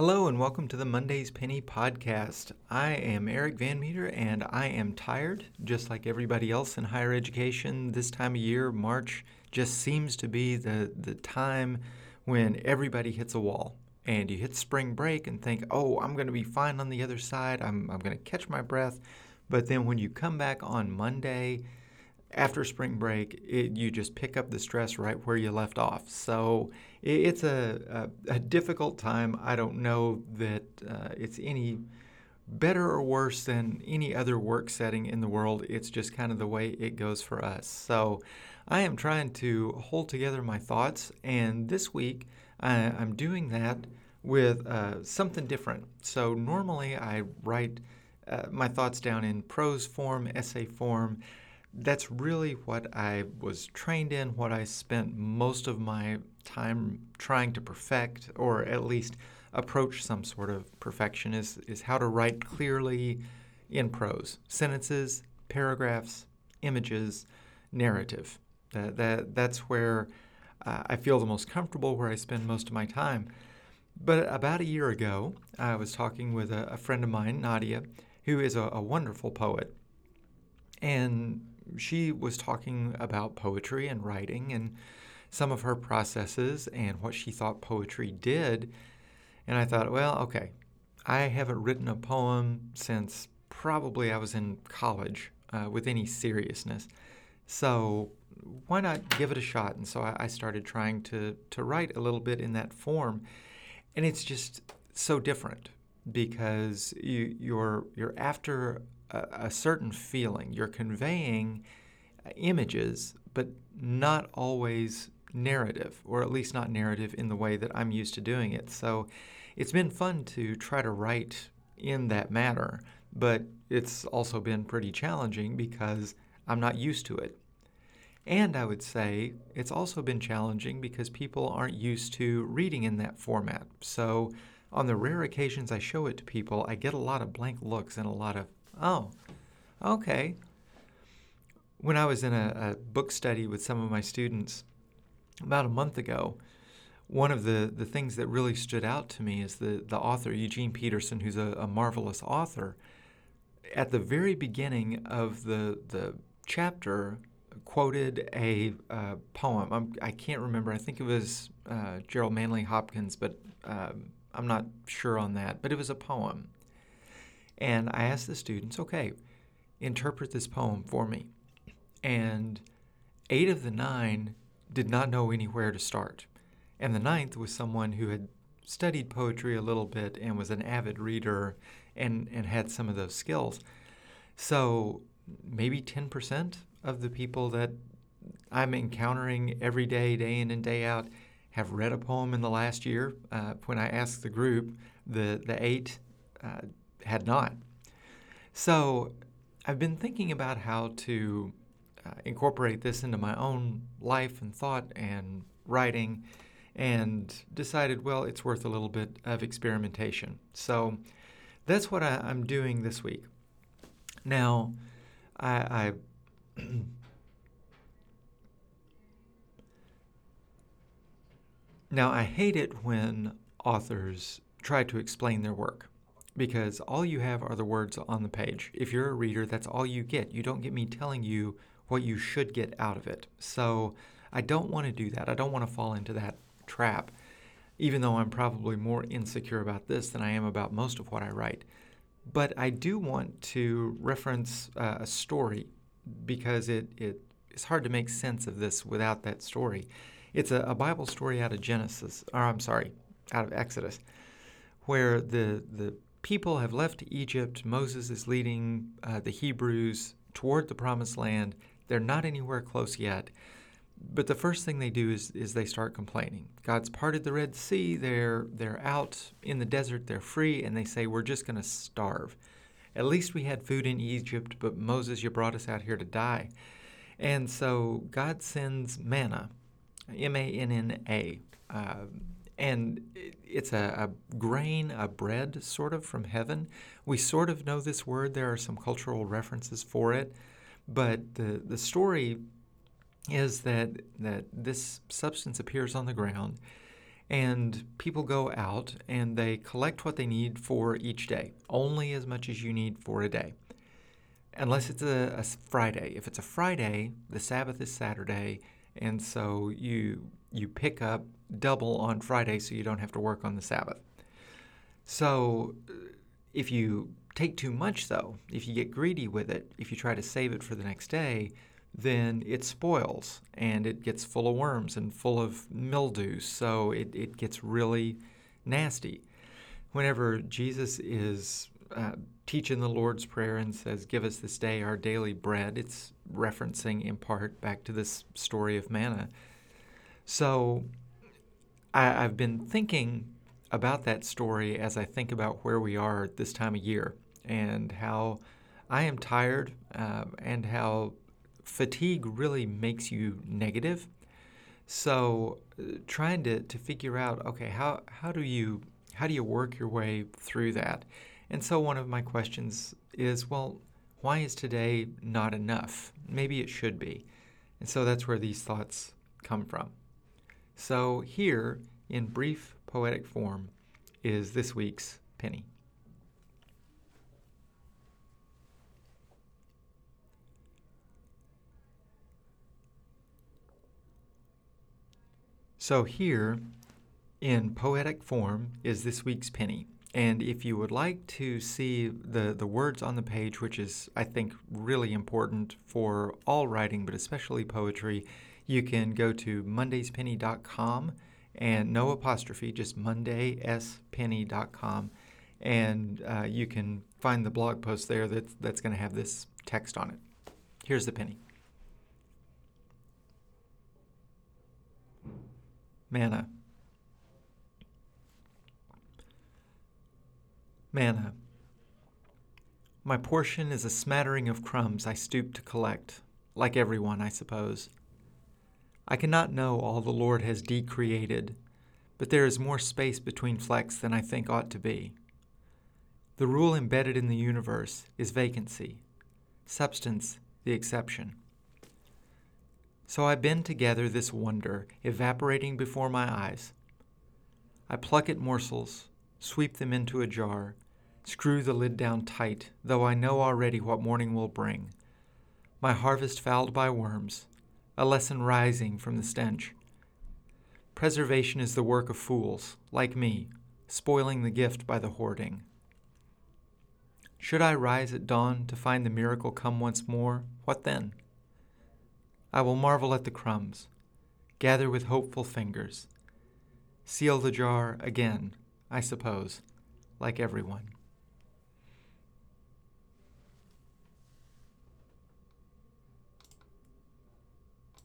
Hello and welcome to the Monday's Penny podcast. I am Eric Van Meter and I am tired, just like everybody else in higher education. This time of year, March, just seems to be the, the time when everybody hits a wall. And you hit spring break and think, oh, I'm going to be fine on the other side. I'm, I'm going to catch my breath. But then when you come back on Monday, after spring break, it, you just pick up the stress right where you left off. So it, it's a, a, a, difficult time. I don't know that uh, it's any better or worse than any other work setting in the world. It's just kind of the way it goes for us. So I am trying to hold together my thoughts, and this week I, am doing that with uh, something different. So normally I write uh, my thoughts down in prose form, essay form that's really what I was trained in, what I spent most of my time trying to perfect, or at least approach some sort of perfection, is, is how to write clearly in prose sentences, paragraphs, images, narrative. That, that, that's where uh, I feel the most comfortable, where I spend most of my time. But about a year ago, I was talking with a, a friend of mine, Nadia, who is a, a wonderful poet. And she was talking about poetry and writing and some of her processes and what she thought poetry did. And I thought, well, okay, I haven't written a poem since probably I was in college uh, with any seriousness. So why not give it a shot? And so I, I started trying to, to write a little bit in that form. And it's just so different because you, you're, you're after a, a certain feeling. You're conveying uh, images, but not always narrative, or at least not narrative in the way that I'm used to doing it. So it's been fun to try to write in that manner, but it's also been pretty challenging because I'm not used to it. And I would say it's also been challenging because people aren't used to reading in that format. So on the rare occasions I show it to people, I get a lot of blank looks and a lot of, Oh, okay. When I was in a, a book study with some of my students about a month ago, one of the, the things that really stood out to me is the, the author, Eugene Peterson, who's a, a marvelous author. At the very beginning of the, the chapter, quoted a uh, poem. I'm, I can not remember. I think it was uh, Gerald Manley Hopkins, but um, I'm not sure on that. But it was a poem. And I asked the students, okay, interpret this poem for me. And eight of the nine did not know anywhere to start. And the ninth was someone who had studied poetry a little bit and was an avid reader and, and had some of those skills. So maybe 10% of the people that I'm encountering every day, day in and day out, have read a poem in the last year. Uh, when I asked the group, the, the eight uh, had not. So I've been thinking about how to uh, incorporate this into my own life and thought and writing and decided, well, it's worth a little bit of experimentation. So that's what I, am doing this week. Now, I, I now I hate it when authors try to explain their work because all you have are the words on the page. If you're a reader, that's all you get. You don't get me telling you what you should get out of it. So I don't want to do that. I don't want to fall into that trap, even though I'm probably more insecure about this than I am about most of what I write. But I do want to reference uh, a story because it, it it's hard to make sense of this without that story. It's a, a Bible story out of Genesis, or I'm sorry, out of Exodus, where the the people have left Egypt. Moses is leading uh, the Hebrews toward the promised land. They're not anywhere close yet. But the first thing they do is, is they start complaining. God's parted the Red Sea. They're, they're out in the desert. They're free. And they say, We're just going to starve. At least we had food in Egypt, but Moses, you brought us out here to die. And so God sends manna, M A N N A. Uh, and it's a, a, grain, a bread, sort of from heaven. We sort of know this word. There are some cultural references for it, but the the story is that that this substance appears on the ground, And people go out and they collect what they need for each day, only as much as you need for a day. Unless it's a, a Friday. If it's a Friday, the Sabbath is Saturday, and so you you pick up double on Friday so you don't have to work on the Sabbath. So if you take too much though, if you get greedy with it, if you try to save it for the next day, then it spoils and it gets full of worms and full of mildew. So it, it gets really nasty. Whenever Jesus is uh, teaching the Lord's Prayer and says, Give us this day our daily bread, it's referencing in part back to this story of manna. So I, I've been thinking about that story as I think about where we are this time of year and how I am tired uh, and how fatigue really makes you negative. So uh, trying to, to figure out, okay, how, how do you how do you work your way through that? And so one of my questions is, well, why is today not enough? Maybe it should be. And so that's where these thoughts come from. So here, in brief poetic form, is this week's penny. So here, in poetic form, is this week's penny. And if you would like to see the, the words on the page, which is, I think, really important for all writing, but especially poetry, you can go to mondayspenny.com and no apostrophe, just mondayspenny.com. And uh, you can find the blog post there that's, that's going to have this text on it. Here's the penny. Manna. Manna. My portion is a smattering of crumbs I stoop to collect, like everyone, I suppose. I cannot know all the Lord has decreated, but there is more space between flecks than I think ought to be. The rule embedded in the universe is vacancy, substance the exception. So I bend together this wonder, evaporating before my eyes. I pluck at morsels, sweep them into a jar, screw the lid down tight, though I know already what morning will bring. My harvest fouled by worms, a lesson rising from the stench. Preservation is the work of fools, like me, spoiling the gift by the hoarding. Should I rise at dawn to find the miracle come once more, what then? I will marvel at the crumbs, gather with hopeful fingers, seal the jar again, I suppose, like everyone.